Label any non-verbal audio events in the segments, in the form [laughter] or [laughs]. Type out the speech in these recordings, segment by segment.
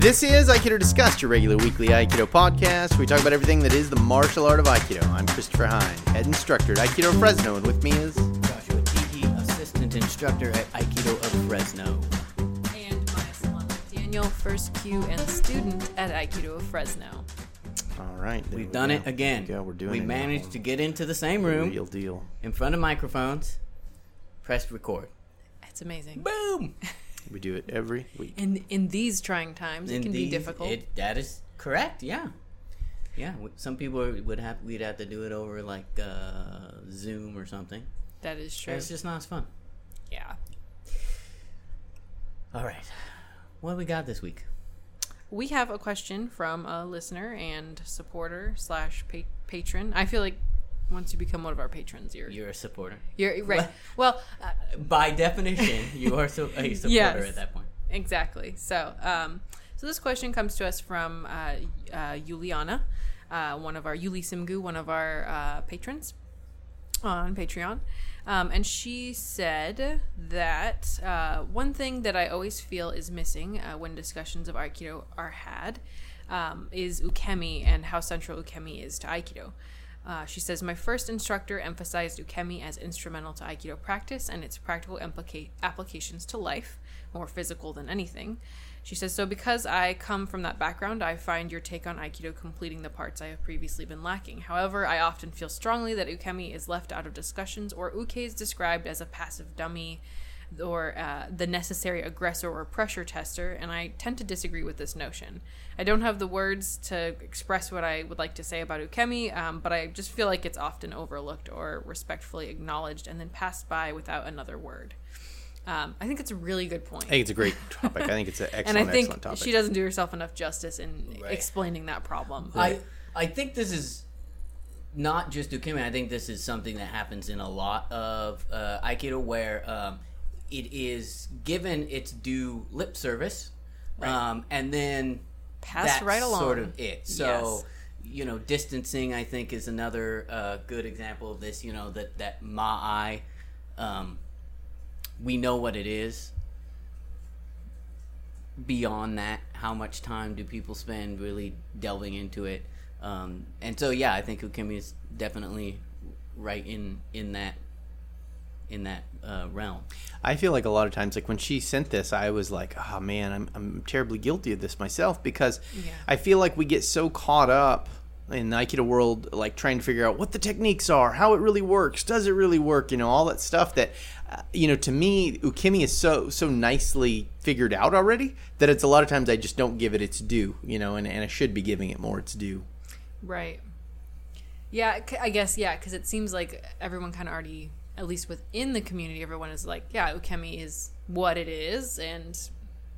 This is Aikido Discussed, your regular weekly Aikido podcast. We talk about everything that is the martial art of Aikido. I'm Christopher Hine, head instructor at Aikido Fresno, and with me is Joshua Tiki, assistant instructor at Aikido of Fresno. And Maya Salama Daniel, first Q and student at Aikido of Fresno. all right. there We've we done go. it again. Yeah, we're doing We it now. managed to get into the same room, Real deal. in front of microphones, pressed record. That's amazing. Boom! [laughs] We do it every week. In in these trying times, it In can be difficult. It, that is correct. Yeah, yeah. Some people would have we'd have to do it over like uh, Zoom or something. that is true. It's just not as fun. yeah. All right, what do we got this week? We have a question from a listener and supporter slash pa- patron. I feel like once you become one of our patrons, you're You're a supporter. you're right. Well, uh, [laughs] By definition, you are so, a [laughs] supporter Yes. at that point. Exactly. So, um, so this question comes to us from uh, uh, Juliana, uh, one of our Yuli Simgu, one of our uh, patrons on Patreon, um, and she said that uh, one thing that I always feel is missing uh, when discussions of Aikido are had um, is ukemi and how central ukemi is to Aikido. Uh, she says, My first instructor emphasized ukemi as instrumental to Aikido practice and its practical implica- applications to life, more physical than anything. She says, So because I come from that background, I find your take on Aikido completing the parts I have previously been lacking. However, I often feel strongly that ukemi is left out of discussions or uke is described as a passive dummy or uh, the necessary aggressor or pressure tester, and I tend to disagree with this notion. I don't have the words to express what I would like to say about ukemi, um, but I just feel like it's often overlooked or respectfully acknowledged and then passed by without another word. Um, I think it's a really good point. I think it's a great topic. I think it's an excellent, [laughs] and I think excellent topic. she doesn't do herself enough justice in Right. explaining that problem. I I think this is not just ukemi. I think this is something that happens in a lot of uh, aikido, where um, it is given its due lip service, um, and then Passed right along. Sort of it. So. Yes. You know, distancing I think is another uh, good example of this. You know that that ma'ai, um, we know what it is. Beyond that, how much time do people spend really delving into it? Um, and so, yeah, I think Ukemi is definitely right in in that in that uh, realm. I feel like a lot of times, like when she sent this, I was like, oh man, I'm, I'm terribly guilty of this myself because Yeah. I feel like we get so caught up in the Aikido world, like trying to figure out what the techniques are, how it really works, does it really work, you know, all that stuff that, uh, you know, to me, Ukemi is so, so nicely figured out already that it's a lot of times I just don't give it its due, you know, and, and I should be giving it more its due. Right. Yeah, I guess yeah, because it seems like everyone kind of already, at least within the community, everyone is like, yeah, ukemi is what it is, and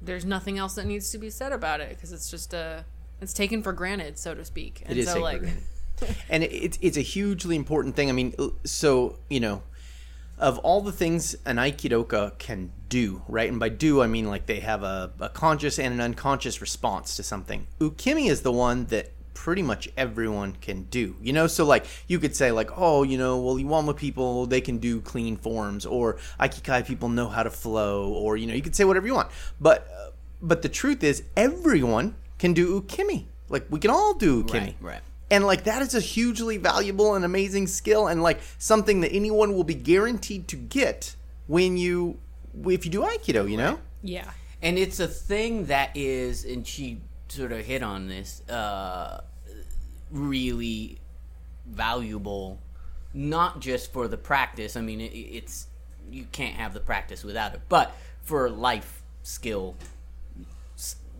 there's nothing else that needs to be said about it because it's just a, it's taken for granted, so to speak. And It is so like, [laughs] and it- it's it's a hugely important thing. I mean, uh, so you know, of all the things an aikidoka can do, right? And by do, I mean like they have a, a conscious and an unconscious response to something. Ukemi is the one that pretty much everyone can do. You know, so like you could say like, oh, you know, well, Iwama people they can do clean forms, or Aikikai people know how to flow, or you know, you could say whatever you want. But uh, but the truth is, everyone can do ukemi. Like we can all do ukemi. Right, right. And like that is a hugely valuable and amazing skill and like something that anyone will be guaranteed to get when you if you do aikido, you know? yeah, and it's a thing that is and she sort of hit on this uh really valuable not just for the practice i mean it, it's you can't have the practice without it but for life skill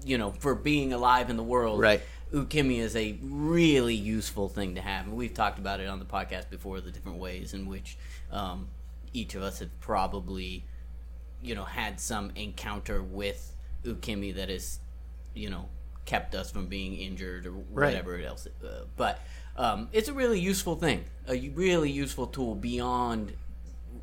you know for being alive in the world Right. ukemi is a really useful thing to have and we've talked about it on the podcast before the different ways in which um, each of us have probably you know had some encounter with ukemi that is, you know kept us from being injured or Right. whatever else uh, but um, it's a really useful thing a really useful tool beyond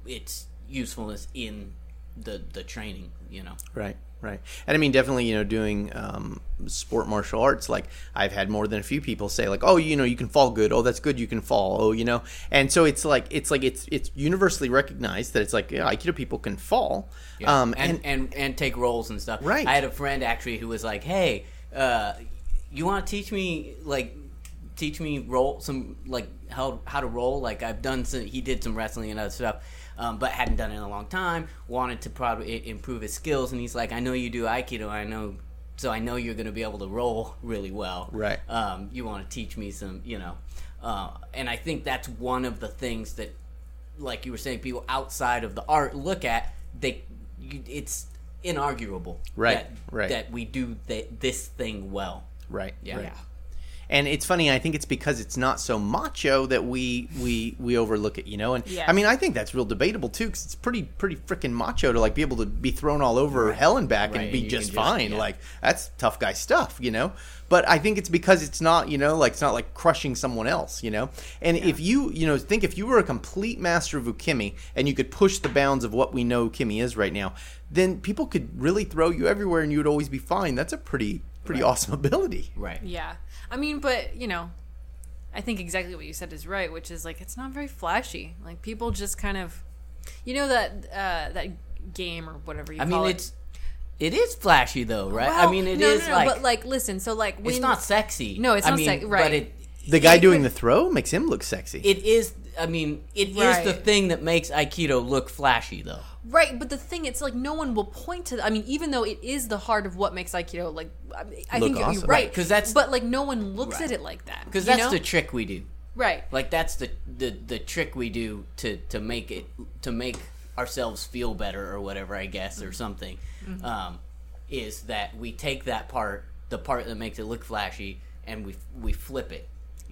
its usefulness in the the training you know Right, right. And I mean definitely, you know, doing um sport martial arts like I've had more than a few people say like, "Oh, you know, you can fall good. Oh, that's good you can fall." Oh, you know. And so it's like it's like it's it's universally recognized that it's like yeah, aikido people can fall. Yeah. Um and, and and take rolls and stuff. Right. I had a friend actually who was like, "Hey, uh, you want to teach me like teach me roll some like how how to roll? Like i've done some he did some wrestling and other stuff um, but hadn't done it in a long time. Wanted to probably improve his skills and he's like i know you do aikido i know so i know you're going to be able to roll really well. Right. um, you want to teach me some you know uh, and i think that's one of the things that like you were saying people outside of the art look at they you, it's inarguable Right, that, right. that we do th- this thing well Right. yeah, Right. And it's funny. I think it's because it's not so macho that we we we overlook it. You know. And Yes. I mean, I think that's real debatable too, because it's pretty pretty freaking macho to like be able to be thrown all over hell and back Right, and be just just- fine. yeah. Like that's tough guy stuff. You know. But I think it's because it's not, you know, like it's not like crushing someone else, you know. And if you, you know, think if you were a complete master of ukemi and you could push the bounds of what we know ukemi is right now, then people could really throw you everywhere and you would always be fine. That's a pretty pretty awesome [laughs] ability. right Yeah. I mean, but, you know, I think exactly what you said is right, which is like it's not very flashy. Like people just kind of you know that uh that game or whatever you i call mean it. it's it is flashy though right Well, i mean it no, is no, no, like, but like listen, so like when it's not sexy No, it's I not mean, sec- right. but it The guy it doing the throw makes him look sexy. it is i mean it is the thing that makes aikido look flashy though Right, but the thing, it's like no one will point to. I mean, even though it is the heart of what makes Aikido, like I, I think you're- awesome. you're right, Right, 'cause that's- But like, no one looks Right. at it like that because that's know? the trick we do right. like that's the, the the trick we do to to make it to make ourselves feel better or whatever i guess or something Mm-hmm. um, is that we take that part the part that makes it look flashy and we we flip it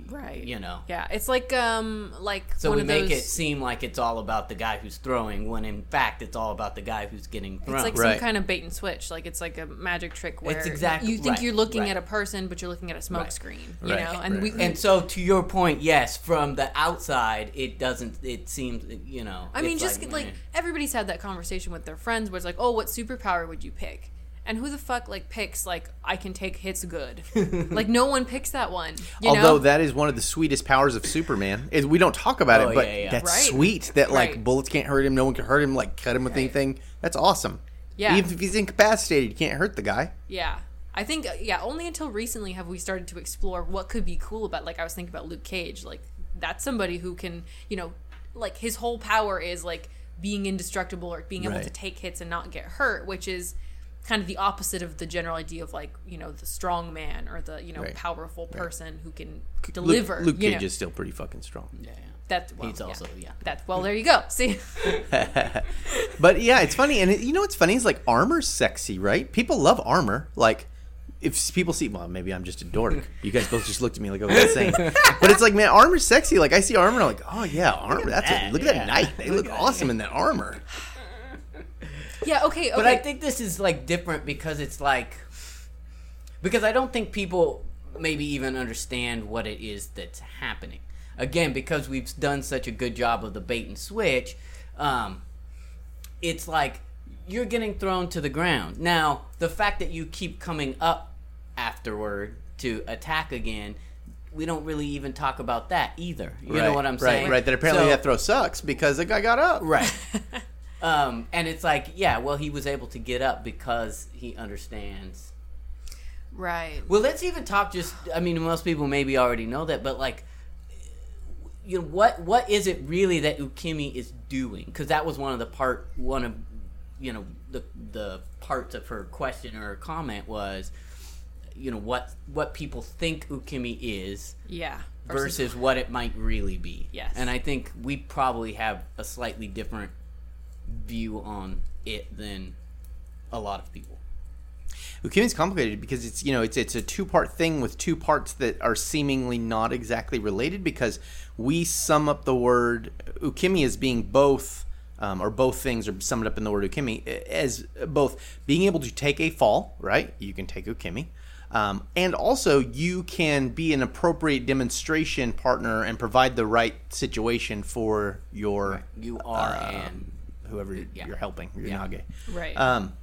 Right. you know Yeah, it's like um like so one we of make those, it seem like it's all about the guy who's throwing when in fact it's all about the guy who's getting thrown It's like Right. some kind of bait and switch. Like it's like a magic trick where it's exactly- you think right, you're looking right. at a person, but you're looking at a smoke Right. screen. You Right, know, and right, we right. and so to your point yes from the outside it doesn't it seems you know I mean, just like, eh. everybody's had that conversation with their friends, where it's like, oh, what superpower would you pick? And who the fuck like picks like I can take hits good? [laughs] like no one picks that one. You Although know? that is one of the sweetest powers of Superman. Is we don't talk about Oh, it, but yeah, yeah. that's Right. sweet. That like Right. bullets can't hurt him, no one can hurt him, like cut him with Right. anything. That's awesome. Yeah. Even if he's incapacitated, you can't hurt the guy. Yeah. I think uh, yeah, only until recently have we started to explore what could be cool about like I was thinking about Luke Cage, like that's somebody who can, you know, like his whole power is like being indestructible or being able Right. to take hits and not get hurt, which is kind of the opposite of the general idea of like, you know, the strong man or the, you know, Right. powerful person who can deliver. Luke, you Cage know. is still pretty fucking strong. yeah, yeah. That's well, He's also- yeah. That's well, there you go. [laughs] See, [laughs] But yeah, it's funny, and it, you know what's funny is like armor's sexy, right? People love armor. Like if people see, well, maybe I'm just a dork. You guys both just looked at me like I was insane. [laughs] but it's like, man, armor's sexy. Like I see armor, I'm like, oh yeah, armor. That's a, that, look at that knight. They look awesome in that armor. Yeah, okay, okay. But I think this is like different because it's like because I don't think people maybe even understand what it is that's happening. Again, because we've done such a good job of the bait and switch, um, it's like you're getting thrown to the ground. Now, the fact that you keep coming up afterward to attack again, we don't really even talk about that either. You know what I'm right, saying? Right. Right. That apparently So- that throw sucks because the guy got up. Right. [laughs] um, and it's like, yeah, well, he was able to get up because he understands. right. Well, let's even talk. Just, I mean, most people maybe already know that, but like, you know, what what is it really that Ukemi is doing? Because that was one of the part, one of, you know, the the parts of her question or her comment was, you know, what what people think Ukemi is Yeah. versus what it might really be. Yes. And I think we probably have a slightly different view on it than a lot of people. Ukemi's complicated because it's you know it's it's a two part thing with two parts that are seemingly not exactly related because we sum up the word ukemi as being both um, or both things are summed up in the word ukemi as both being able to take a fall right you can take ukemi um, and also you can be an appropriate demonstration partner and provide the right situation for your You are um, whoever Yeah. you're helping your Yeah. nage Right. um,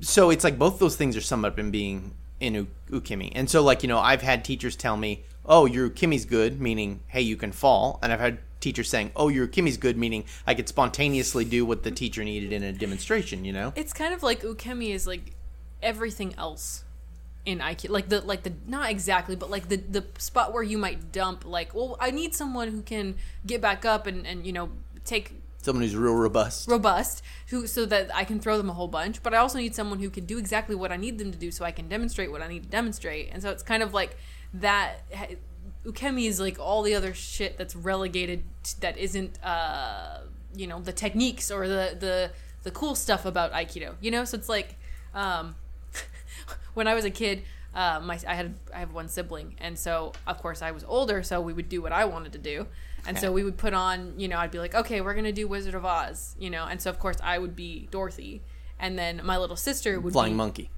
so it's like both those things are summed up in being in u- ukemi. And so like, you know, I've had teachers tell me, "Oh, your ukemi's good," meaning, "Hey, you can fall." And I've had teachers saying, "Oh, your ukemi's good," meaning I could spontaneously do what the teacher needed in a demonstration, you know? It's kind of like ukemi is like everything else. in Aikido, like the like the not exactly, but like the the spot where you might dump. Like, well, I need someone who can get back up and and you know take Someone who's real robust. robust who so that I can throw them a whole bunch, but I also need someone who can do exactly what I need them to do so I can demonstrate what I need to demonstrate. And so it's kind of like that ukemi is like all the other shit that's relegated to, that isn't uh you know the techniques or the the the cool stuff about aikido. You know, so it's like um [laughs] when I was a kid, uh, my I had I have one sibling, and so of course I was older, so we would do what I wanted to do, and so we would put on, you know, I'd be like, okay, we're gonna do Wizard of Oz, you know, and so of course I would be Dorothy, and then my little sister would Flying be, monkey.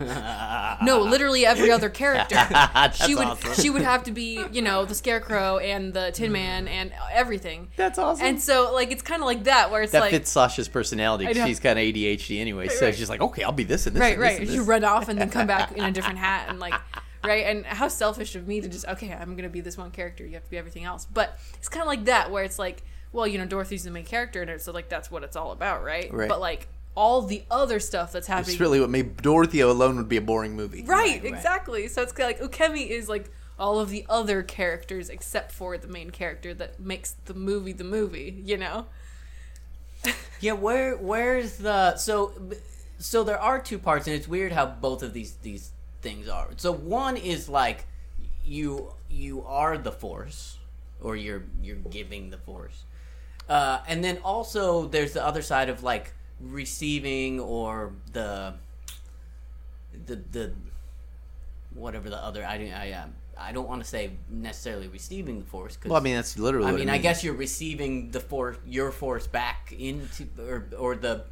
no, literally every other character. [laughs] She would awesome. she would have to be, you know, the Scarecrow and the Tin mm. Man and everything. That's awesome. And so like it's kind of like that where it's that like fits Sasha's personality. 'cause I know. She's kind of ADHD anyway, so right. she's like, okay, I'll be this and this. right, and this right. and You run off and then come back in a different [laughs] hat and like, right? And how selfish of me to just okay, I'm gonna be this one character. You have to be everything else. But it's kind of like that where it's like, well, you know, Dorothy's the main character and it, so like that's what it's all about, right? Right. But like all the other stuff that's happening, It's really what made Dorothy alone would be a boring movie. right, right. exactly. So it's like Ukemi is like all of the other characters except for the main character that makes the movie the movie. You know? [laughs] Yeah, where where's the so so there are two parts, and it's weird how both of these these things are. So one is like you you are the force, or you're you're giving the force, uh, and then also there's the other side of like receiving or the the the whatever the other I I um, I don't want to say necessarily receiving the force because Well, I mean, that's literally. I mean, I guess you're receiving the force, your force back into, or or the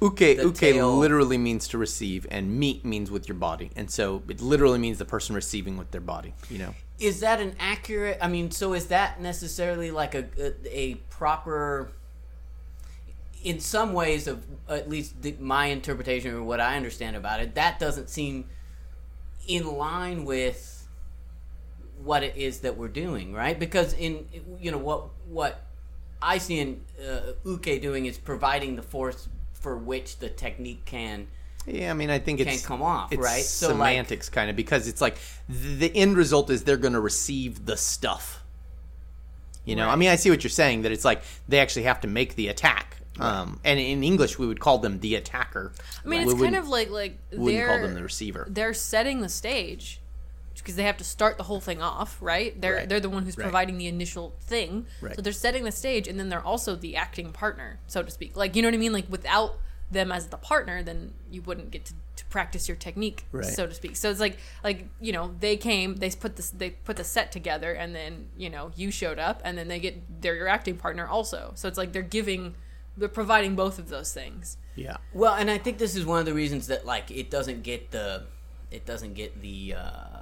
uke uke tail- literally means to receive, and meet means with your body, and so it literally means the person receiving with their body. You know. is that an accurate? I mean, so is that necessarily like a a, a proper? In some ways, of at least the, my interpretation or what I understand about it, that doesn't seem in line with what it is that we're doing, right? Because in you know what what I see in uh, Uke doing is providing the force for which the technique can Yeah, I mean, I think it's Can't come off, it's right? So, like- semantics, kind of, because it's like the end result is they're going to receive the stuff. You know, I mean, I see what you're saying that it's like they actually have to make the attack. Um, and in English, we would call them the attacker. I mean, we it's kind of like like we wouldn't they're call them the receiver. they're setting the stage because they have to start the whole thing off, right? They're Right. they're the one who's Right. providing the initial thing. Right. So they're setting the stage, and then they're also the acting partner, so to speak. Like you know what I mean? Like without them as the partner, then you wouldn't get to, to practice your technique, Right. so to speak. So it's like like you know they came, they put this they put the set together, and then you know you showed up, and then they get they're your acting partner also. So it's like they're giving they're providing both of those things. Yeah. Well, and I think this is one of the reasons that like it doesn't get the it doesn't get the uh,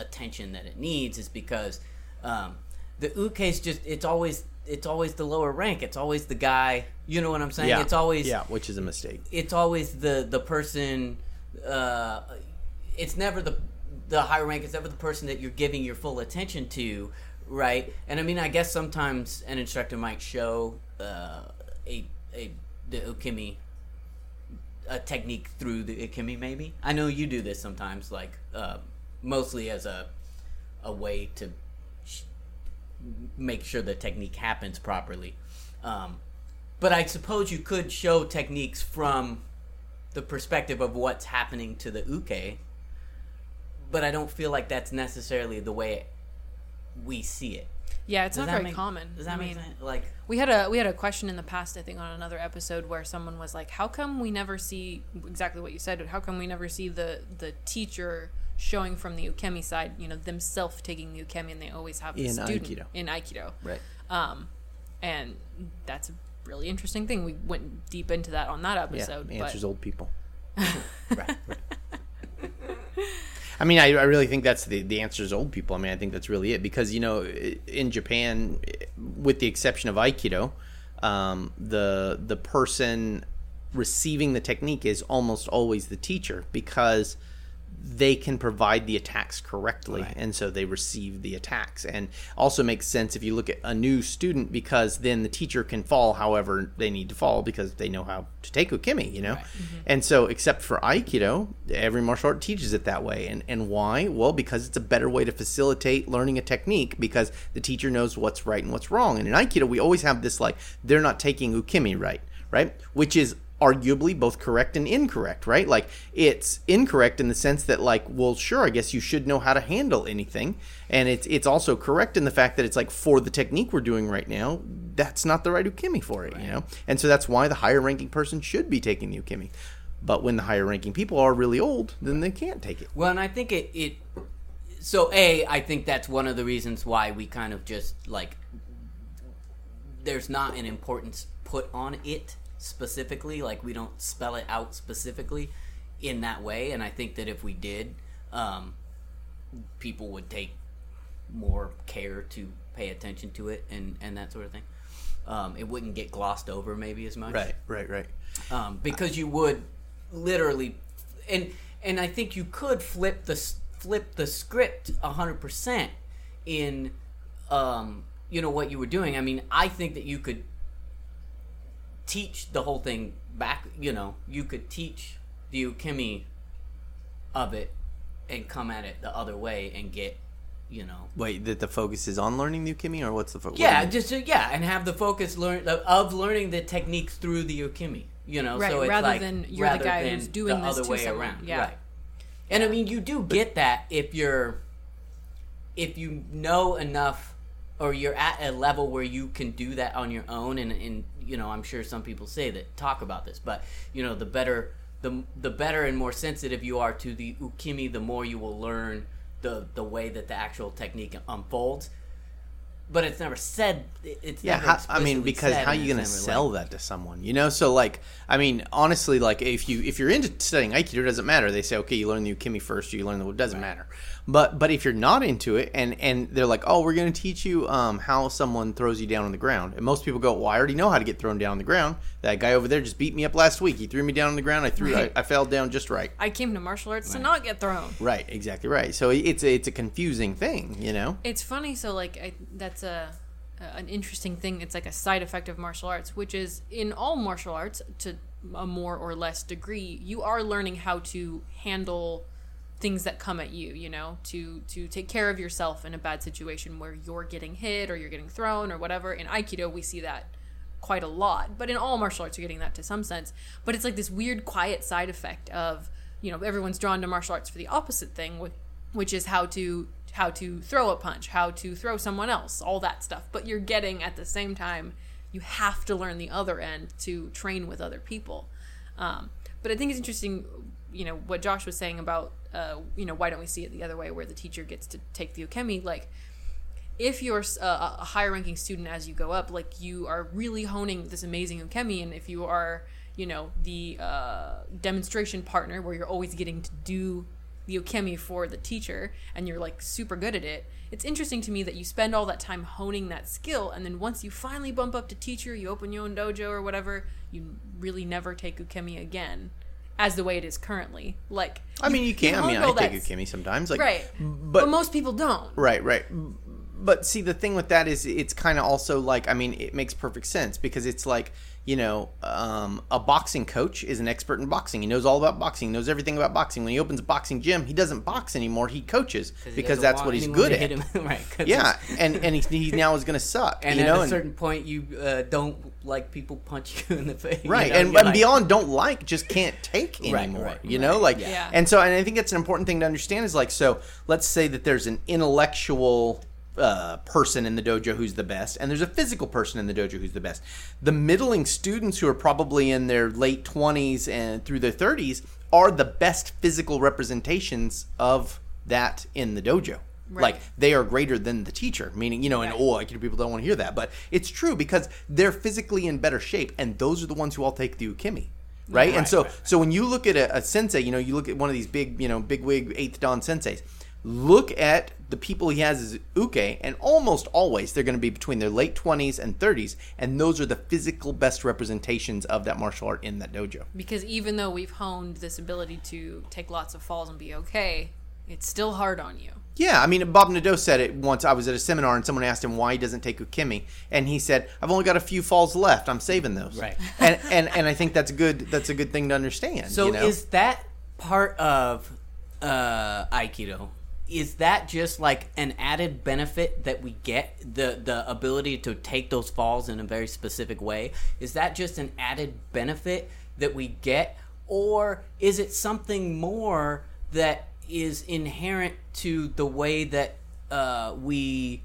attention that it needs is because um, the uke's just it's always it's always the lower rank. It's always the guy. You know what I'm saying? Yeah. It's always yeah, which is a mistake. it's always the the person. Uh, it's never the the higher rank. It's never the person that you're giving your full attention to, right? And I mean, I guess sometimes an instructor might show uh, a a the ukemi a technique through the ukemi. Maybe I know you do this sometimes, like uh, mostly as a a way to sh- make sure the technique happens properly. Um, but I suppose you could show techniques from the perspective of what's happening to the uke. But I don't feel like that's necessarily the way we see it. Yeah, it's Does not very make- common. Does that I mean, sense? Like, We had a we had a question in the past, I think, on another episode where someone was like, "How come we never see exactly what you said? How come we never see the the teacher showing from the ukemi side? You know, themselves taking the ukemi, and they always have the In student Aikido. in aikido. Right. Um, and that's a really interesting thing. We went deep into that on that Yeah. episode. but Answers old people. [laughs] right, right. I mean, I, I really think that's the, the answer is old people. I mean, I think that's really it because, you know, in Japan, with the exception of Aikido, um, the the person receiving the technique is almost always the teacher because they can provide the attacks correctly Right. and so they receive the attacks. And also makes sense if you look at a new student because then the teacher can fall however they need to fall because they know how to take ukemi you know? Right. Mm-hmm. and so except for aikido every martial art teaches it that way. And and why? Well because it's a better way to facilitate learning a technique because the teacher knows what's right and what's wrong. And in aikido we always have this like they're not taking ukemi right right? Which is arguably both correct and incorrect, right? Like it's incorrect in the sense that like, well, sure, I guess you should know how to handle anything. And it's it's also correct in the fact that it's like for the technique we're doing right now, that's not the right ukemi for it, you know? And so that's why the higher ranking person should be taking the ukemi. But when the higher ranking people are really old, then they can't take it. Well, and I think it, it. So, A, I think that's one of the reasons why we kind of just, like, there's not an importance put on it specifically. Like, we don't spell it out specifically in that way. And I think that if we did, um, people would take more care to pay attention to it and, and that sort of thing. Um, it wouldn't get glossed over maybe as much Right, right, right. um, because you would literally and and I think you could flip the flip the script hundred percent in um, you know what you were doing. I mean, I think that you could teach the whole thing back. You know, you could teach the ukemi of it and come at it the other way and get you know Wait, that the focus is on learning the ukemi or what's the focus? yeah, just uh, yeah, and have the focus learn of learning the techniques through the ukemi. You know, Right, so it's rather like, than you're the guy who's doing the this other to way someone. around. Yeah. Right. And I mean, you do get that if you're if you know enough, or you're at a level where you can do that on your own. And and you know, I'm sure some people say that talk about this, but you know, the better the the better and more sensitive you are to the ukemi, the more you will learn the the way that the actual technique unfolds. But it's never said. It's Yeah, never how, I mean, because how are you going to sell like- that to someone? You know, so like, I mean, honestly, like if you if you're into studying aikido, it doesn't matter. They say, okay, you learn the ukemi first, or you learn the. It doesn't matter. But but if you're not into it, and and they're like, oh, we're going to teach you um, how someone throws you down on the ground, and most people go, well, I already know how to get thrown down on the ground. That guy over there just beat me up last week. He threw me down on the ground. I threw. Right. I, I fell down just right. I came to martial arts to not get thrown. Right, exactly right. So it's a, it's a confusing thing, you know. It's funny. So like, I, that's a an interesting thing. It's like a side effect of martial arts, which is in all martial arts to a more or less degree, you are learning how to handle things that come at you. You know, to to take care of yourself in a bad situation where you're getting hit or you're getting thrown or whatever. In Aikido, we see that quite a lot. But in all martial arts, you're getting that to some sense. But it's like this weird, quiet side effect of you know everyone's drawn to martial arts for the opposite thing, which, is how to how to throw a punch, how to throw someone else, all that stuff. But you're getting at the same time, you have to learn the other end to train with other people. Um, but I think it's interesting, you know, what Josh was saying about, uh, you know, why don't we see it the other way, where the teacher gets to take the ukemi, like if you're a higher ranking student as you go up, like you are really honing this amazing ukemi, and if you are, you know, the uh, demonstration partner where you're always getting to do the ukemi for the teacher and you're like super good at it, it's interesting to me that you spend all that time honing that skill, and then once you finally bump up to teacher, you open your own dojo or whatever, you really never take ukemi again. As the way it is currently, like I mean, you can. I mean, I take that- Kimmy sometimes, like, right? but but most people don't. Right, right. But see, the thing with that is, it's kind of also like, I mean, it makes perfect sense because it's like, you know, um, a boxing coach is an expert in boxing. He knows all about boxing, he knows everything about boxing. When he opens a boxing gym, he doesn't box anymore; he coaches he because that's what he's good at. hit him. [laughs] right. 'cause Yeah, and and he, he now is going to suck. [laughs] And you at know, a and- certain point, you uh, don't like people punch [laughs] you in the face. you right know? and, and like- beyond don't like just can't take anymore right, you know like Yeah. and so and i think that's an important thing to understand is like so let's say that there's an intellectual uh, person in the dojo who's the best and there's a physical person in the dojo who's the best the middling students who are probably in their late 20s and through their 30s are the best physical representations of that in the dojo Right. like they are greater than the teacher meaning you know and Right. oh Aikido people don't want to hear that but it's true because they're physically in better shape and those are the ones who all take the ukemi right, and so right, so when you look at a, a sensei you know you look at one of these big you know big wig eighth dan senseis look at the people he has as uke, and almost always they're going to be between their late 20s and 30s, and those are the physical best representations of that martial art in that dojo. Because even though we've honed this ability to take lots of falls and be okay, it's still hard on you. Yeah, I mean, Bob Nadeau said it once. I was at a seminar and someone asked him why he doesn't take ukemi, and he said, "I've only got a few falls left. I'm saving those." Right. [laughs] and and and I think that's a good that's a good thing to understand. So you know? is that part of uh, Aikido? Is that just like an added benefit that we get the the ability to take those falls in a very specific way? Is that just an added benefit that we get, or is it something more that is inherent to the way that uh, we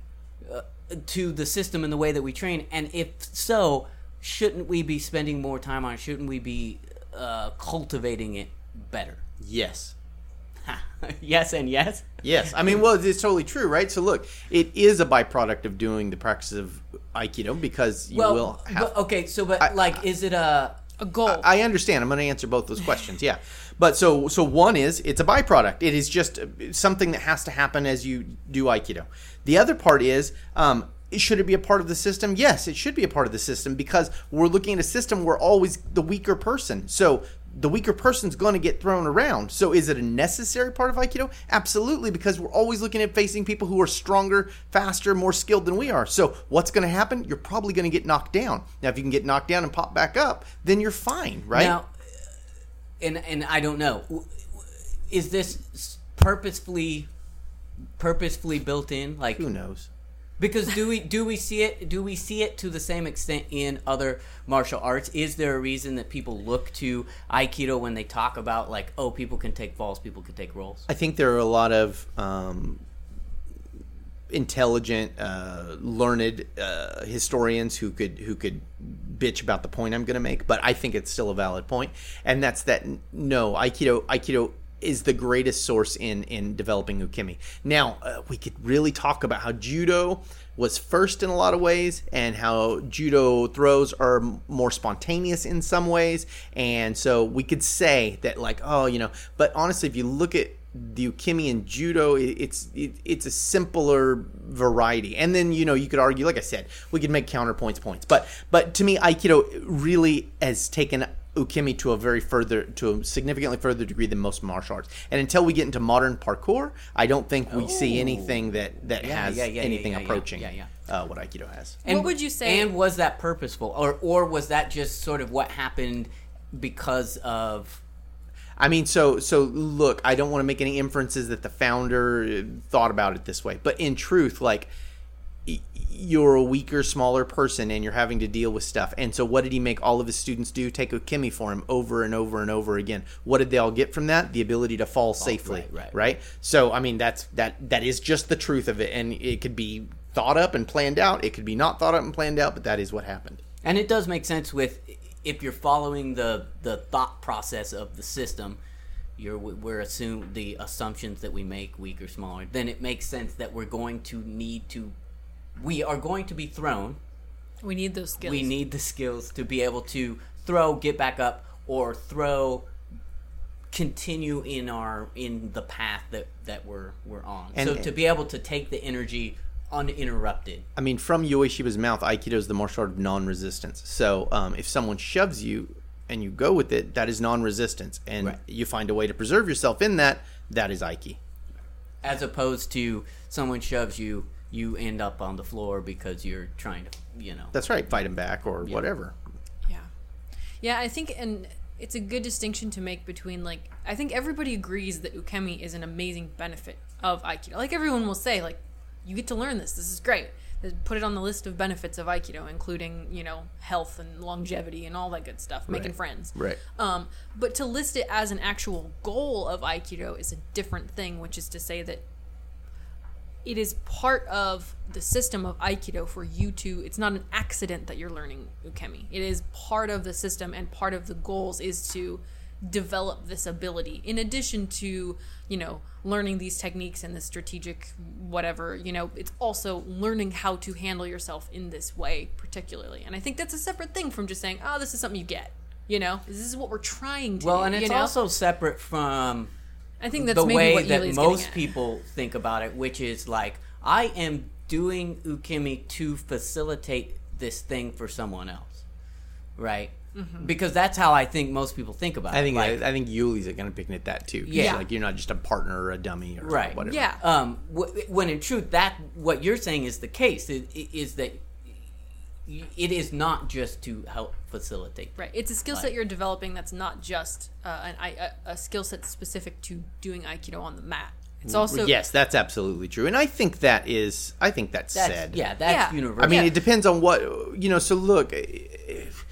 uh, to the system and the way that we train? And if so, shouldn't we be spending more time on it? Shouldn't we be uh, cultivating it better? yes. [laughs] yes and yes. Yes, I mean, well, it's totally true, right? So, look, it is a byproduct of doing the practice of Aikido because you Well, will have. but, okay, so but I- like, is it a A goal. I understand. I'm going to answer both those questions. Yeah, [laughs] but so so one is it's a byproduct. It is just something that has to happen as you do Aikido. The other part is. Um, should it be a part of the system? Yes, it should be a part of the system because we're looking at a system where always the weaker person. So the weaker person's going to get thrown around. So is it a necessary part of Aikido? Absolutely, because we're always looking at facing people who are stronger, faster, more skilled than we are. So what's going to happen? You're probably going to get knocked down. Now, if you can get knocked down and pop back up, then you're fine, right? now? And and I don't know. Is this purposefully purposefully built in? Like, Who knows? because do we do we see it? Do we see it to the same extent in other martial arts? Is there a reason that people look to Aikido when they talk about like, oh, people can take falls, people can take rolls? I think there are a lot of um, intelligent, uh, learned uh, historians who could who could bitch about the point I'm going to make, but I think it's still a valid point, and that's that no Aikido Aikido is the greatest source in in developing ukemi. Now uh, we could really talk about how judo was first in a lot of ways and how judo throws are more spontaneous in some ways and so we could say that like oh you know but honestly if you look at the ukemi and judo it's it, it's a simpler variety and then you know you could argue like i said we could make counterpoints points but but to me aikido really has taken ukemi to a very further to a significantly further degree than most martial arts and until we get into modern parkour i don't think we see Oh. anything that that Yeah, has yeah, yeah, anything yeah, yeah, approaching yeah, yeah. Uh, what aikido has And, What would you say- And was that purposeful, or or was that just sort of what happened because of? I mean, so so look, I don't want to make any inferences that the founder uh, thought about it this way, but in truth, like you're a weaker, smaller person, and you're having to deal with stuff. And so, what did he make all of his students do? Take ukemi for him over and over and over again. What did they all get from that? The ability to fall safely, right, right. right? So, I mean, that's that that is just the truth of it, and it could be thought up and planned out. It could be not thought up and planned out, but that is what happened. And it does make sense with if you're following the the thought process of the system. You're we're assume the assumptions that we make weak or smaller. Then it makes sense that we're going to need to. We are going to be thrown. we need those skills. We need the skills to be able to throw, get back up, or throw. Continue in our in the path that that we're we're on. And- so to be able to take the energy uninterrupted. I mean, from Ueshiba's mouth, Aikido is the martial art of non-resistance. So, um, if someone shoves you and you go with it, that is non-resistance, and Right. you find a way to preserve yourself in that. That is Aiki. as opposed to someone shoves you, you end up on the floor because you're trying to, you know. That's right. Fight him back or whatever. Yeah. Yeah, I think and it's a good distinction to make between like I think everybody agrees that ukemi is an amazing benefit of aikido. Like everyone will say like you get to learn this. This is great. Put it on the list of benefits of aikido including, you know, health and longevity and all that good stuff, making Right. friends. Right. Um, but to list it as an actual goal of Aikido is a different thing, which is to say that it is part of the system of Aikido for you to. It's not an accident that you're learning Ukemi. It is part of the system, and part of the goals is to develop this ability in addition to you know learning these techniques and the strategic whatever you know it's also learning how to handle yourself in this way particularly and i think that's a separate thing from just saying oh this is something you get you know this is what we're trying to well, do, and it's know? also separate from I think that's the way that most people think about it, which is like I am doing ukemi to facilitate this thing for someone else, right? Mm-hmm. Because that's how I think most people think about I it. think like, I, I think Yuli's going to pick at that too. Yeah. like you're not just a partner or a dummy or Right. whatever. Yeah. um, wh- when in truth, that what you're saying is the case. Is, is that it is not just to help facilitate. Right. It's a skill set Like- you're developing that's not just uh, an, I- a, a skill set specific to doing Aikido on the mat. It's also yes, that's absolutely true, and I think that is. I think that's, That's, said. yeah, that's Yeah. universal. I mean, Yeah. it depends on what you know. So look, if-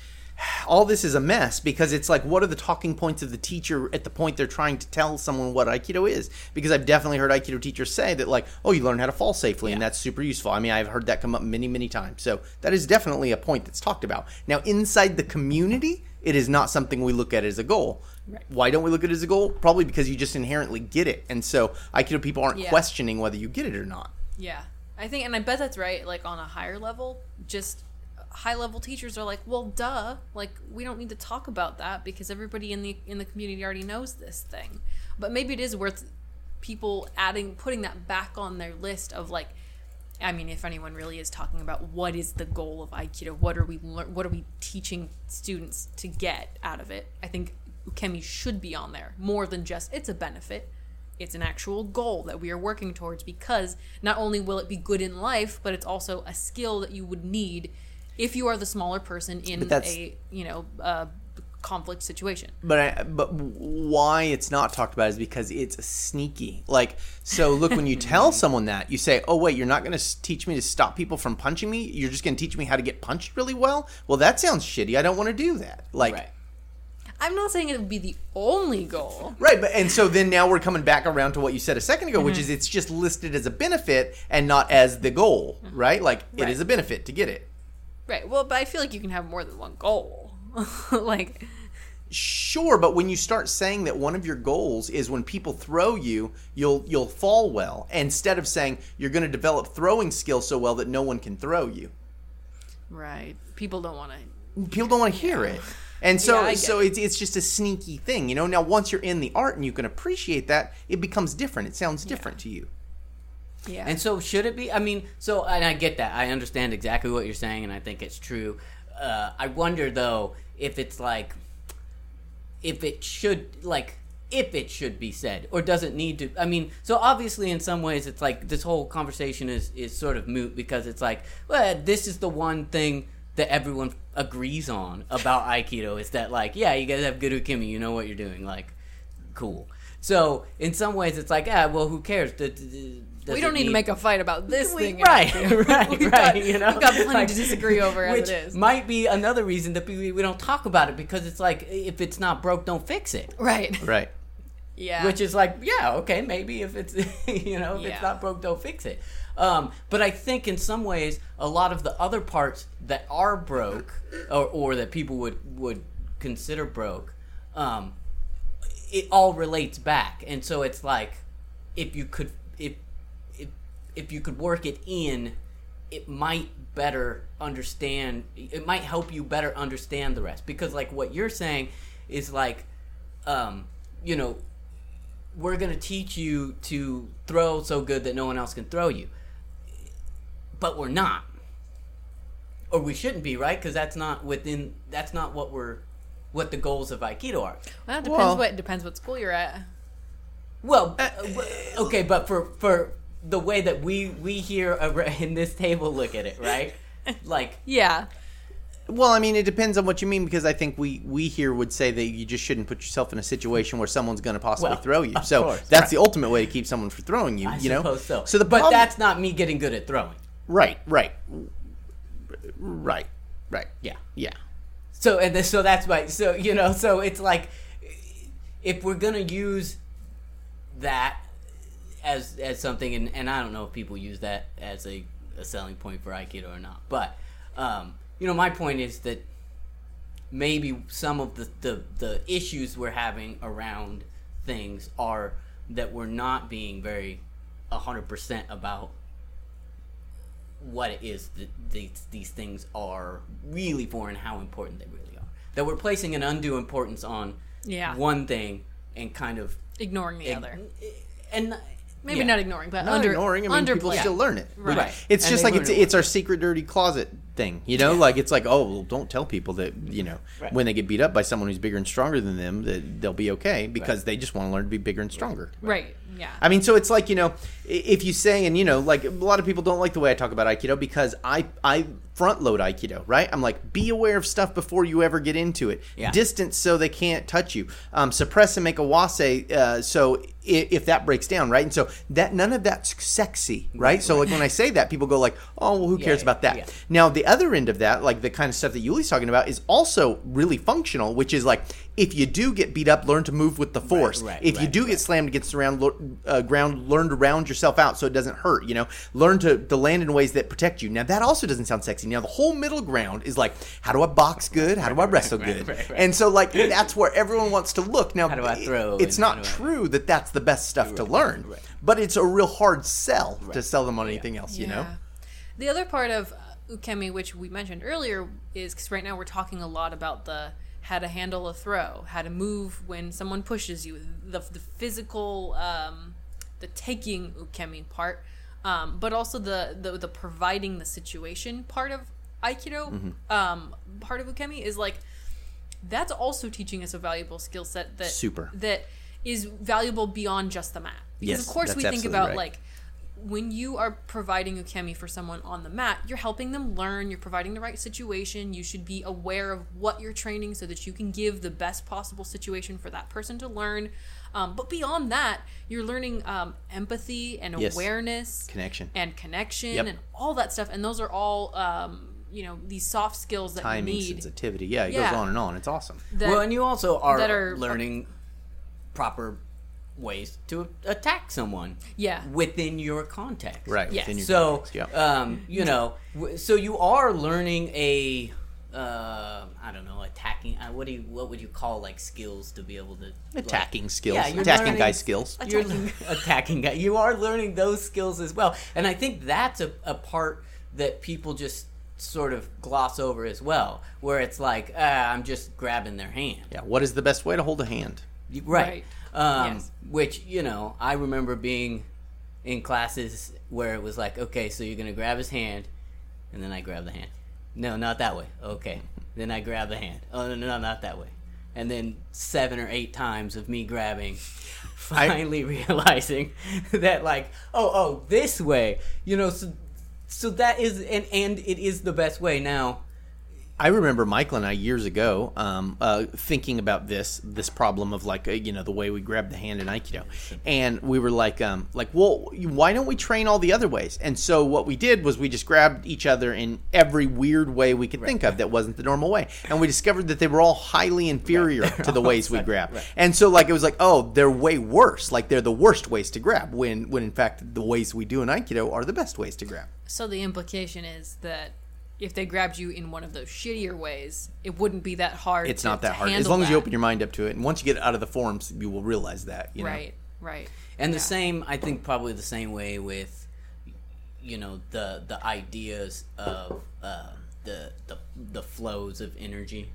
all this is a mess because it's like, what are the talking points of the teacher at the point they're trying to tell someone what Aikido is? Because I've definitely heard Aikido teachers say that, like, oh, you learn how to fall safely, and that's super useful. I mean, I've heard that come up many, many times. So that is definitely a point that's talked about. Now, inside the community, it is not something we look at as a goal. Right. Why don't we look at it as a goal? Probably because you just inherently get it, and so Aikido people aren't Yeah. questioning whether you get it or not. Yeah, I think, and I bet that's right. Like on a higher level, just high level teachers are like, well, duh. Like we don't need to talk about that because everybody in the in the community already knows this thing. But maybe it is worth people adding, putting that back on their list of like. I mean, if anyone really is talking about what is the goal of Aikido, what are we lear- what are we teaching students to get out of it? I think ukemi should be on there more than just it's a benefit it's an actual goal that we are working towards because not only will it be good in life but it's also a skill that you would need if you are the smaller person in a you know uh, conflict situation But I, but why it's not talked about is because it's sneaky. Like so, look when you tell [laughs] someone that you say, "Oh wait, you're not going to teach me to stop people from punching me. You're just going to teach me how to get punched really well." Well, that sounds shitty. I don't want to do that. Like right. i'm not saying it would be the only goal Right, but and so then now we're coming back around to what you said a second ago, Mm-hmm. which is it's just listed as a benefit and not as the goal, right? Like it Right. is a benefit to get it. Right well but i feel like you can have more than one goal [laughs] like Sure, but when you start saying that one of your goals is when people throw you, you'll you'll fall well, instead of saying you're going to develop throwing skills so well that no one can throw you. right people don't want to People don't want to hear it. And so Yeah, so it. it's it's just a sneaky thing, you know. Now once you're in the art and you can appreciate that, it becomes different. It sounds different to you. Yeah And so, should it be? I mean, so and I get that. I understand exactly what you're saying, and I think it's true. Uh, I wonder though if it's like, if it should like, if it should be said, or does it need to? I mean, so obviously, in some ways, it's like this whole conversation is is sort of moot because it's like, well, this is the one thing that everyone agrees on about [laughs] Aikido is that like, yeah, you guys have good ukemi, you know what you're doing, like, cool. So in some ways, it's like, ah, well, who cares? D- does we don't need to make a fight about this we- thing [laughs] right, We've right, got- right. You know, we've got plenty Like, to disagree over as which it is might be another reason that we, we don't talk about it because it's like if it's not broke, don't fix it. right Right. yeah Which is like, yeah, okay, maybe if it's [laughs] you know if Yeah. it's not broke, don't fix it. Um, but I think in some ways, a lot of the other parts that are broke, or, or that people would would consider broke, um, it all relates back, and so it's like if you could if if if you could work it in, it might better understand. It might help you better understand the rest because like what you're saying is like, um, you know, we're gonna teach you to throw so good that no one else can throw you, but we're not, or we shouldn't be, right? Because that's not within. That's not what we're. What the goals of Aikido are. well, it depends Well- what depends what school you're at Well, uh, okay, but for for the way that we we here [laughs] in this table look at it, right? Like, yeah Well, I mean, it depends on what you mean because I think we we here would say that you just shouldn't put yourself in a situation where someone's going to possibly Well, throw you. So course, that's right. the ultimate way to keep someone from throwing you. I you know, so. So the but problem- that's not me getting good at throwing. right, right, right, right. Yeah. Yeah. So and this, so that's why. so you know so it's like if we're gonna use that as as something and, and I don't know if people use that as a, a selling point for Aikido or not, but um, you know my point is that maybe some of the, the the issues we're having around things are that we're not being very hundred percent about what it is that these, these things are really for and how important they really are. That we're placing an undue importance on Yeah. one thing and kind of ignoring the other. and Maybe yeah. not ignoring, but Not under ignoring. I mean, people underplaying. still learn it. But Right. It's And just like it's it's our secret dirty closet thing. You know, like it's like oh, well, don't tell people that you know Right. when they get beat up by someone who's bigger and stronger than them that they'll be okay because they just want to learn to be bigger and stronger. Right. Yeah. I mean, so it's like you know, if you say, and you know, like a lot of people don't like the way I talk about Aikido because I I front load Aikido, right? I'm like, be aware of stuff before you ever get into it. Yeah. Distance so they can't touch you. Um, suppress and make a wase. Uh, so if, if that breaks down, right? And so that none of that's sexy, right? so like when I say that, people go like, oh, well, who cares yeah, about that? yeah. Now the other end of that, like the kind of stuff that Yuli's talking about, is also really functional, which is like if you do get beat up, learn to move with the force. right, if you right, do get slammed against the round, uh, ground, learn to round yourself out so it doesn't hurt. You know, learn to, to land in ways that protect you. Now that also doesn't sound sexy. Now the whole middle ground is like, how do I box good? How do I wrestle good? right, right. And so like [laughs] that's where everyone wants to look. Now How do I throw It's not do I- true that that's the best stuff to learn, right. but it's a real hard sell to sell them on anything else. You know. The other part of ukemi, which we mentioned earlier, is because right now we're talking a lot about the how to handle a throw, how to move when someone pushes you, the, the physical, um, the taking ukemi part, um, but also the, the the providing the situation part of aikido. Mm-hmm. Um, part of ukemi is like that's also teaching us a valuable skill set that Super. that is valuable beyond just the mat. Because Yes, of course we think about right. like when you are providing ukemi for someone on the mat, you're helping them learn, you're providing the right situation. You should be aware of what you're training so that you can give the best possible situation for that person to learn. Um, but beyond that, you're learning um, empathy and Yes. awareness, Connection. and connection, Yep. and all that stuff. And those are all, um, you know, these soft skills that Timing, you need. sensitivity. Yeah, it Yeah. goes on and on. It's awesome. That, well, and you also are, that are- learning proper ways to attack someone. Yeah. Within your context. Right. Yes. within your So, context, yeah. um, you know, so you are learning a, uh, I don't know, attacking. Uh, what do you, what would you call like skills to be able to like- attacking skills. Yeah, you're attacking learning- guy skills. You're attacking [laughs] guy. You are learning those skills as well, and I think that's a, a part that people just sort of gloss over as well, where it's like, ah, I'm just grabbing their hand. Yeah. What is the best way to hold a hand? You- Right. Right. Um, Yes. Which, you know, I remember being in classes where it was like, okay, so you're going to grab his hand, and then I grab the hand. No, not that way. Okay. Then I grab the hand. Oh, no, no, not that way. And then seven or eight times of me grabbing, [laughs] finally realizing [laughs] that, like, oh, oh, this way. You know, so, so that is, and, and it is the best way. Now, I remember Michael and I years ago um, uh, thinking about this this problem of like uh, you know the way we grab the hand in Aikido, and we were like um, like well why don't we train all the other ways? And so what we did was we just grabbed each other in every weird way we could think of that wasn't the normal way, and we discovered that they were all highly inferior [laughs] to the ways we grab. And so like it was like oh they're way worse, like they're the worst ways to grab when when in fact the ways we do in Aikido are the best ways to grab. So the implication is that if they grabbed you in one of those shittier ways, it wouldn't be that hard. It's to- not that to hard as handle long as you open your mind up to it, and once you get out of the forms, you will realize that. You know? Right, right. And the same, I think, probably the same way with, you know, the the ideas of uh, the the the flows of energy,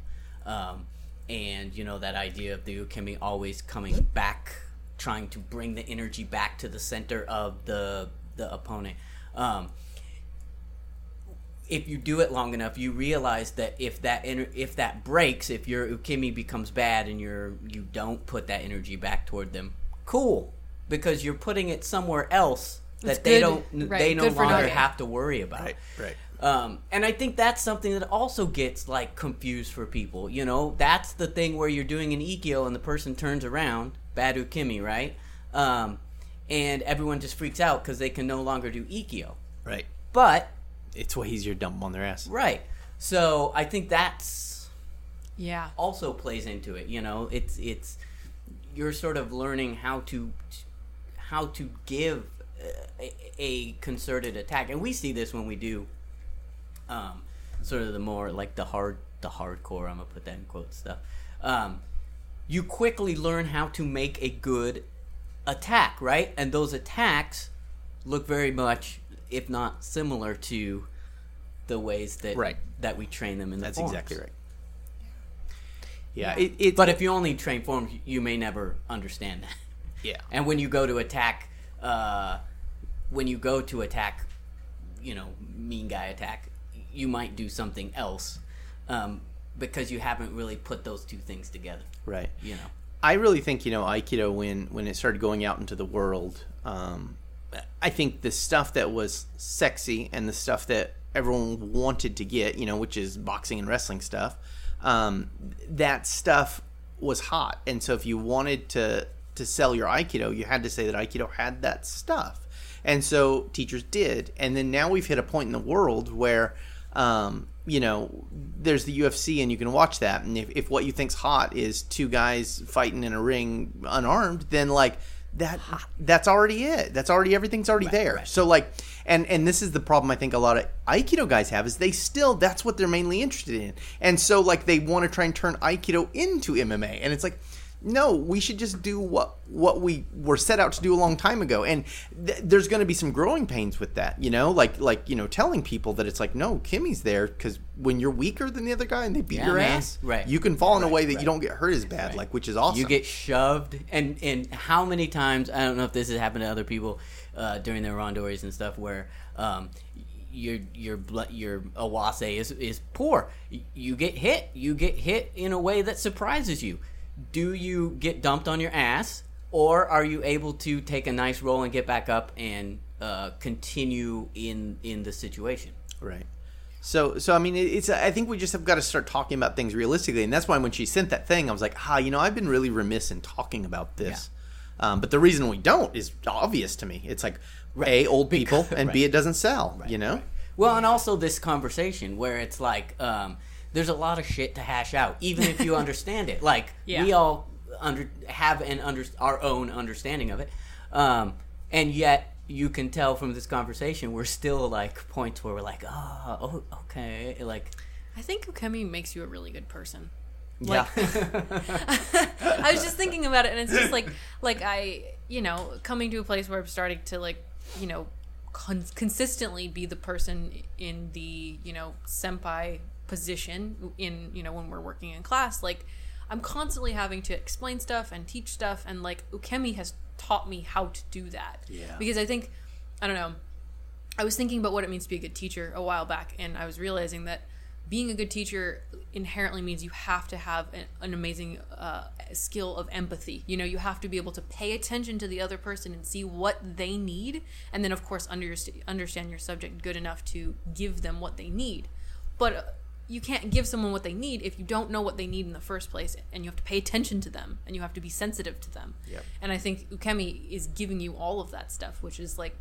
um, and you know that idea of the ukemi always coming back, trying to bring the energy back to the center of the the opponent. Um, if you do it long enough, you realize that if that ener- if that breaks, if your ukemi becomes bad and you're you don't put that energy back toward them, cool, because you're putting it somewhere else that It's they good- don't right, they no longer nothing. have to worry about. Right, right. Um, and I think that's something that also gets like confused for people. You know, that's the thing where you're doing an ikyo and the person turns around, bad ukemi, right? Um, and everyone just freaks out because they can no longer do ikyo. Right. But It's way easier to dump them on their ass. Right. So I think that's Yeah. also plays into it. You know, it's it's you're sort of learning how to how to give a, a concerted attack, and we see this when we do um, sort of the more like the hard the hardcore. I'm gonna put that in quote stuff. Um, you quickly learn how to make a good attack, right? And those attacks look very much, if not similar to the ways that Right. that we train them in the That's forms. exactly right. Yeah, Yeah. It, it, But if you only train forms, you may never understand that. Yeah. And when you go to attack, uh, when you go to attack, you know, mean guy attack, you might do something else um, because you haven't really put those two things together. Right. You know. I really think you know Aikido when when it started going out into the world. Um, I think the stuff that was sexy and the stuff that everyone wanted to get, you know, which is boxing and wrestling stuff, um, that stuff was hot. And so if you wanted to to sell your Aikido, you had to say that Aikido had that stuff. And so teachers did. And then now we've hit a point in the world where um, you know, there's the UFC and you can watch that. And if, if what you think's hot is two guys fighting in a ring unarmed, then like that that's already it. That's already everything's already there. right. So like and and this is the problem I think a lot of Aikido guys have is they still that's what they're mainly interested in. And so like they want to try and turn Aikido into MMA. And it's like no, we should just do what what we were set out to do a long time ago. And th- there's going to be some growing pains with that, you know, like like you know, telling people that it's like, no, ukemi's there because when you're weaker than the other guy and they beat Yeah, your man. ass, Right. you can fall in a way that right. you don't get hurt as bad, like which is awesome. You get shoved, and and how many times I don't know if this has happened to other people uh, during their randoris and stuff where um, your your blood your awase is is poor. You get hit. You get hit in a way that surprises you. Do you get dumped on your ass, or are you able to take a nice roll and get back up and uh, continue in in the situation? Right. So, so I mean, it's. I think we just have got to start talking about things realistically, and that's why when she sent that thing, I was like, ah, you know, I've been really remiss in talking about this. Um, but the reason we don't is obvious to me. It's like a old people, [laughs] and b it doesn't sell. You know. Well, and also this conversation where it's like, um, there's a lot of shit to hash out, even if you [laughs] understand it. Like Yeah. we all under have an under our own understanding of it, um, and yet you can tell from this conversation we're still like points where we're like, oh, oh okay, like I think Ukemi makes you a really good person. Yeah. [laughs] [laughs] I was just thinking about it, and it's just like, like I, you know, coming to a place where I'm starting to like, you know, con- consistently be the person in the, you know, senpai position in, you know, when we're working in class. Like, I'm constantly having to explain stuff and teach stuff, and like Ukemi has taught me how to do that. Yeah. Because I think, I don't know, I was thinking about what it means to be a good teacher a while back, and I was realizing that being a good teacher inherently means you have to have an, an amazing uh, skill of empathy. You know, you have to be able to pay attention to the other person and see what they need, and then, of course, underst- understand your subject good enough to give them what they need. But you can't give someone what they need if you don't know what they need in the first place, and you have to pay attention to them, and you have to be sensitive to them. Yep. And I think Ukemi is giving you all of that stuff, which is like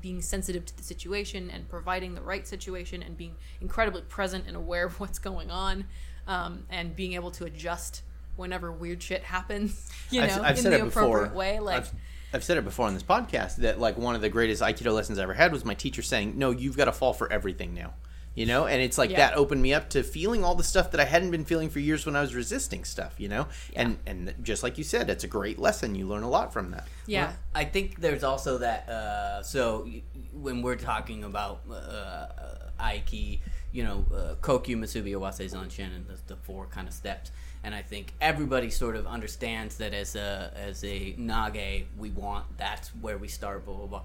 being sensitive to the situation and providing the right situation and being incredibly present and aware of what's going on um, and being able to adjust whenever weird shit happens, [laughs] you know, I've, I've in said the it before. appropriate way. Like, I've, I've said it before on this podcast that like one of the greatest Aikido lessons I ever had was my teacher saying, "No, you've got to fall for everything now." You know, and it's like Yeah. that opened me up to feeling all the stuff that I hadn't been feeling for years when I was resisting stuff. You know, and and just like you said, it's a great lesson. You learn a lot from that. yeah. Well, I think there's also that. Uh, so when we're talking about uh, uh, Aiki, you know, uh, Kokyu, Musubi, Awase, Zanshin, and the, the four kind of steps, and I think everybody sort of understands that as a as a Nage, we want that's where we start. Blah blah blah.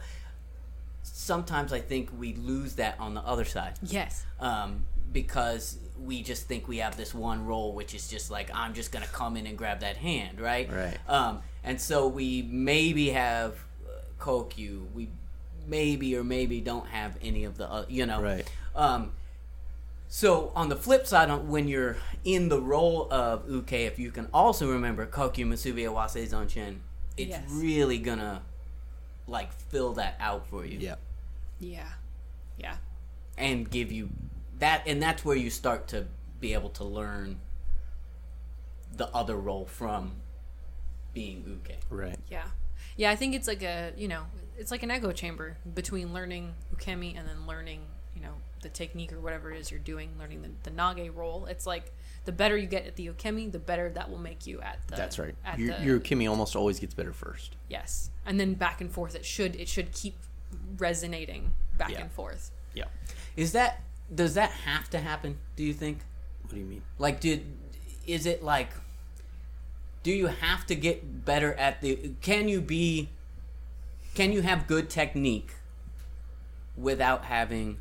Sometimes I think we lose that on the other side yes. um, because we just think we have this one role, which is just like I'm just gonna come in and grab that hand, right? Right. Um, and so we maybe have uh, Kokyu, we maybe or maybe don't have any of the, uh, you know, Right. Um, so on the flip side, on, when you're in the role of Uke, if you can also remember Kokyu, Musubi, Awase, Zanshin, it's Yes. really gonna like fill that out for you Yeah. Yeah. Yeah. and give you that and that's where you start to be able to learn the other role from being uke Right. Yeah. Yeah, I think it's like a, you know, it's like an echo chamber between learning ukemi and then learning, you know, the technique or whatever it is you're doing, learning the, the nage role. It's like the better you get at the ukemi, the better that will make you at the That's right. Your, the, your ukemi almost always gets better first. yes. And then back and forth it should it should keep resonating back Yeah. and forth. Yeah. is that does that have to happen do you think What do you mean? like did is it like do you have to get better at the? Can you be? Can you have good technique without having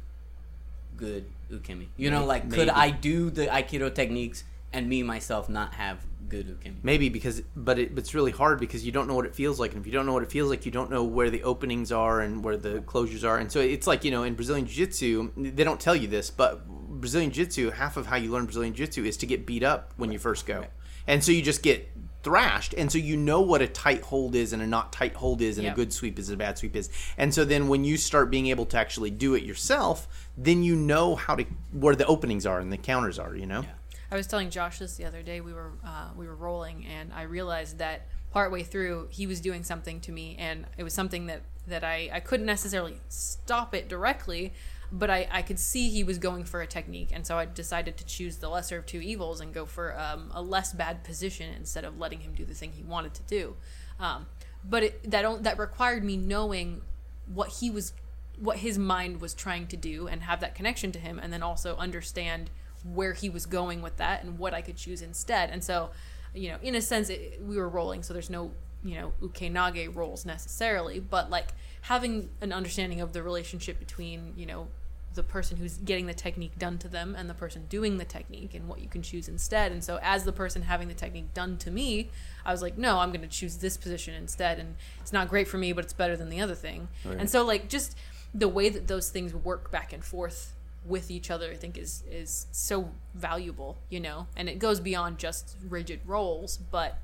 good ukemi? You know, like could I do the aikido techniques and me myself not have good ukemi? Maybe because, but it, but it's really hard because you don't know what it feels like, and if you don't know what it feels like, you don't know where the openings are and where the closures are, and so it's like you know in Brazilian Jiu-Jitsu, they don't tell you this, but Brazilian Jiu-Jitsu, half of how you learn Brazilian Jiu-Jitsu is to get beat up when you first go, and so you just get thrashed, and so you know what a tight hold is and a not tight hold is, and Yep. a good sweep is and a bad sweep is, and so then when you start being able to actually do it yourself, then you know how to where the openings are and the counters are, you know. I was telling Josh this the other day. We were uh, we were rolling, and I realized that partway through he was doing something to me, and it was something that that I I couldn't necessarily stop it directly, but I I could see he was going for a technique, and so I decided to choose the lesser of two evils and go for um, a less bad position instead of letting him do the thing he wanted to do. Um, but it, that that required me knowing what he was what his mind was trying to do and have that connection to him and then also understand where he was going with that and what I could choose instead. And so, you know, in a sense it, we were rolling so there's no, you know, ukenage rolls necessarily, but like having an understanding of the relationship between, you know, the person who's getting the technique done to them and the person doing the technique and what you can choose instead. And so as the person having the technique done to me, I was like, no, I'm going to choose this position instead and it's not great for me, but it's better than the other thing. And so like just the way that those things work back and forth with each other I think is is so valuable, you know. And it goes beyond just rigid roles, but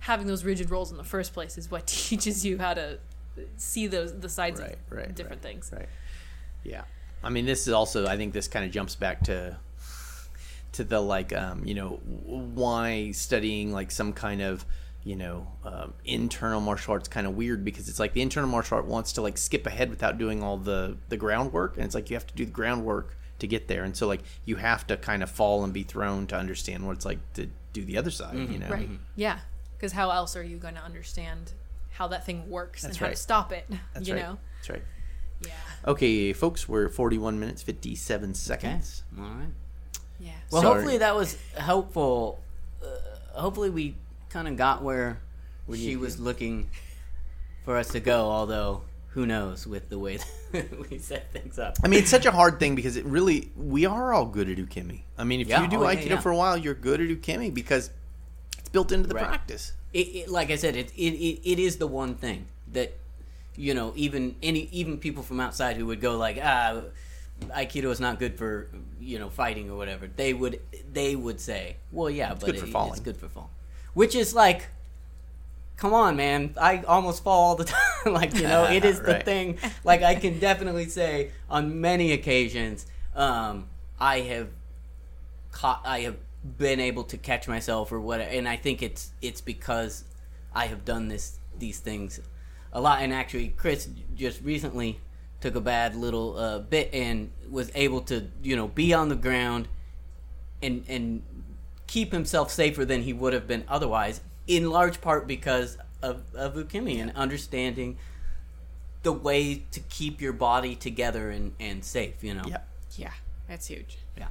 having those rigid roles in the first place is what [laughs] teaches you how to see those the sides Right, of right, different right, things. Right. Yeah. I mean, this is also. I think this kind of jumps back to to the like, um, you know, why studying like some kind of you know um, internal martial arts kind of weird because it's like the internal martial art wants to like skip ahead without doing all the the groundwork and it's like you have to do the groundwork to get there and so like you have to kind of fall and be thrown to understand what it's like to do the other side you know Right. Yeah. Because how else are you going to understand how that thing works and That's how to stop it? that's you right know? that's right Yeah. okay folks we're 41 minutes 57 seconds All right. Yeah. Well, Sorry. hopefully that was helpful. Uh, hopefully we kind of got where she was looking for us to go. Although who knows with the way [laughs] that we set things up. I mean, it's such a hard thing because it really we are all good at ukemi. I mean, if Yeah, you do oh, aikido yeah. for a while, you're good at ukemi because it's built into the Right. practice. It, it, like I said, it, it it it is the one thing that you know even any even people from outside who would go like ah aikido is not good for you know fighting or whatever they would they would say well yeah but good it- it's good for falling. Which is like come on man. I almost fall all the [laughs] time. Like you know it is [laughs] the Right. thing. Like i can definitely say on many occasions um i have caught i have been able to catch myself or what and i think it's it's because i have done this these things a lot and actually chris just recently took a bad little uh, bit and was able to you know be on the ground and and keep himself safer than he would have been otherwise in large part because of, of ukemi and understanding the way to keep your body together and, and safe you know Yeah. Yeah. That's huge. yeah.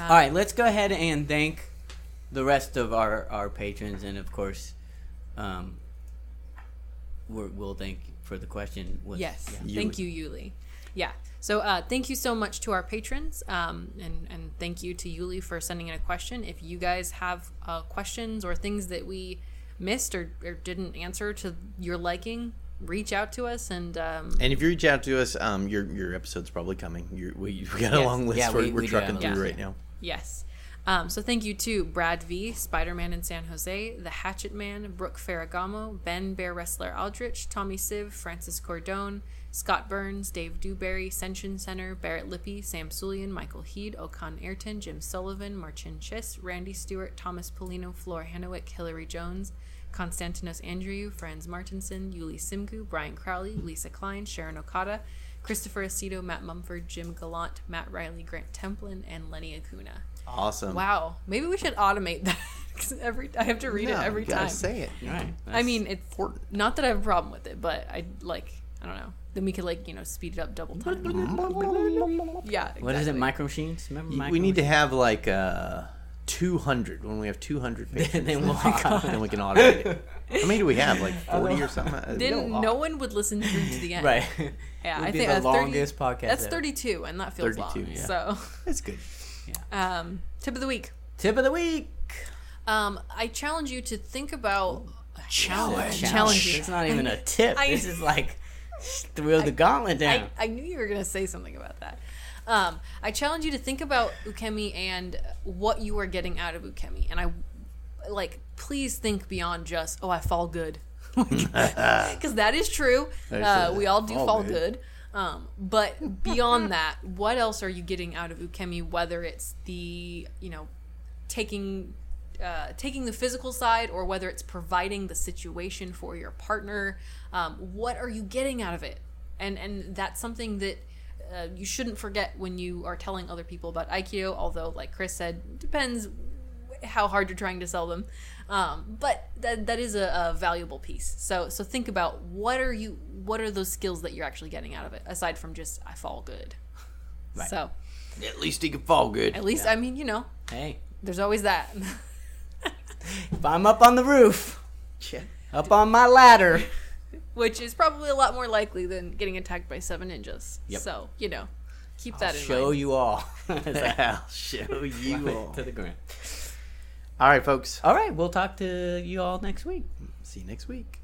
All right, let's go ahead and thank the rest of our, our patrons, and of course, um, we're, we'll thank for the question. Was, Yes. yeah. Thank you, Yuli. Yeah. So uh, thank you so much to our patrons, um, and and thank you to Yuli for sending in a question. If you guys have uh, questions or things that we missed or, or didn't answer to your liking, reach out to us and um, And if you reach out to us, um, your your episode's probably coming. You're, we we got a Yes. long list Yeah, we're, we- we're we trucking have through list. right now. Yes. Um, so thank you to Brad V, Spider Man in San Jose, The Hatchet Man, Brooke Ferragamo, Ben Bear Wrestler Aldrich, Tommy Siv, Francis Cordone, Scott Burns, Dave Dewberry, Senshin Center, Barrett Lippy, Sam Sulian, Michael Heed, Okan Ayrton, Jim Sullivan, Marcin Chiss, Randy Stewart, Thomas Polino, Flora Hennewick, Hillary Jones, Konstantinos Andrew, Franz Martinson, Yuli Simgu, Brian Crowley, Lisa Klein, Sharon Okada, Christopher Aceto, Matt Mumford, Jim Gallant, Matt Riley, Grant Templin, and Lenny Acuna. Awesome. Wow, maybe we should automate that [laughs] because every I have to read No, it every you gotta time. say it. All right. I mean, it's Important. not that I have a problem with it, but I like I don't know. Then we could like you know speed it up double time. [laughs] yeah. what is it? Micro machines? Remember micro We need to have like uh 200. When we have 200 patrons, [laughs] then we'll then we can automate it. How many do we have? Like 40 or something? Didn't No. no one would listen through to the end. right. Yeah, It'd I be think the uh, 30 longest podcast. That's ever. 32, and that feels 32, long. yeah. So, it's good. Um, tip of the week. Tip of the week. Um, I challenge you to think about Challenge. Challenge. It's not even a tip. I- this is like throw the gauntlet down. I, I knew you were going to say something about that. Um, I challenge you to think about ukemi and what you are getting out of ukemi. And I, like, please think beyond just, oh, I fall good. [laughs] Because [laughs] [laughs] that is true. Uh, we all do fall good. Um, but beyond that, what else are you getting out of ukemi? Whether it's the, you know, taking uh, taking the physical side or whether it's providing the situation for your partner um, what are you getting out of it and and that's something that uh, you shouldn't forget when you are telling other people about aikido although like chris said depends how hard you're trying to sell them um, but that, that is a, a valuable piece so so think about what are you what are those skills that you're actually getting out of it aside from just i fall good [laughs] Right. so At least he can fall good. at least i mean you know hey, there's always that [laughs] if I'm up on the roof, Yeah. up on my ladder. [laughs] which is probably a lot more likely than getting attacked by seven ninjas. Yep. So you know, keep I'll that in show mind. Show you all. I'll show you all. to the ground. All right, folks. All right, we'll talk to you all next week. See you next week.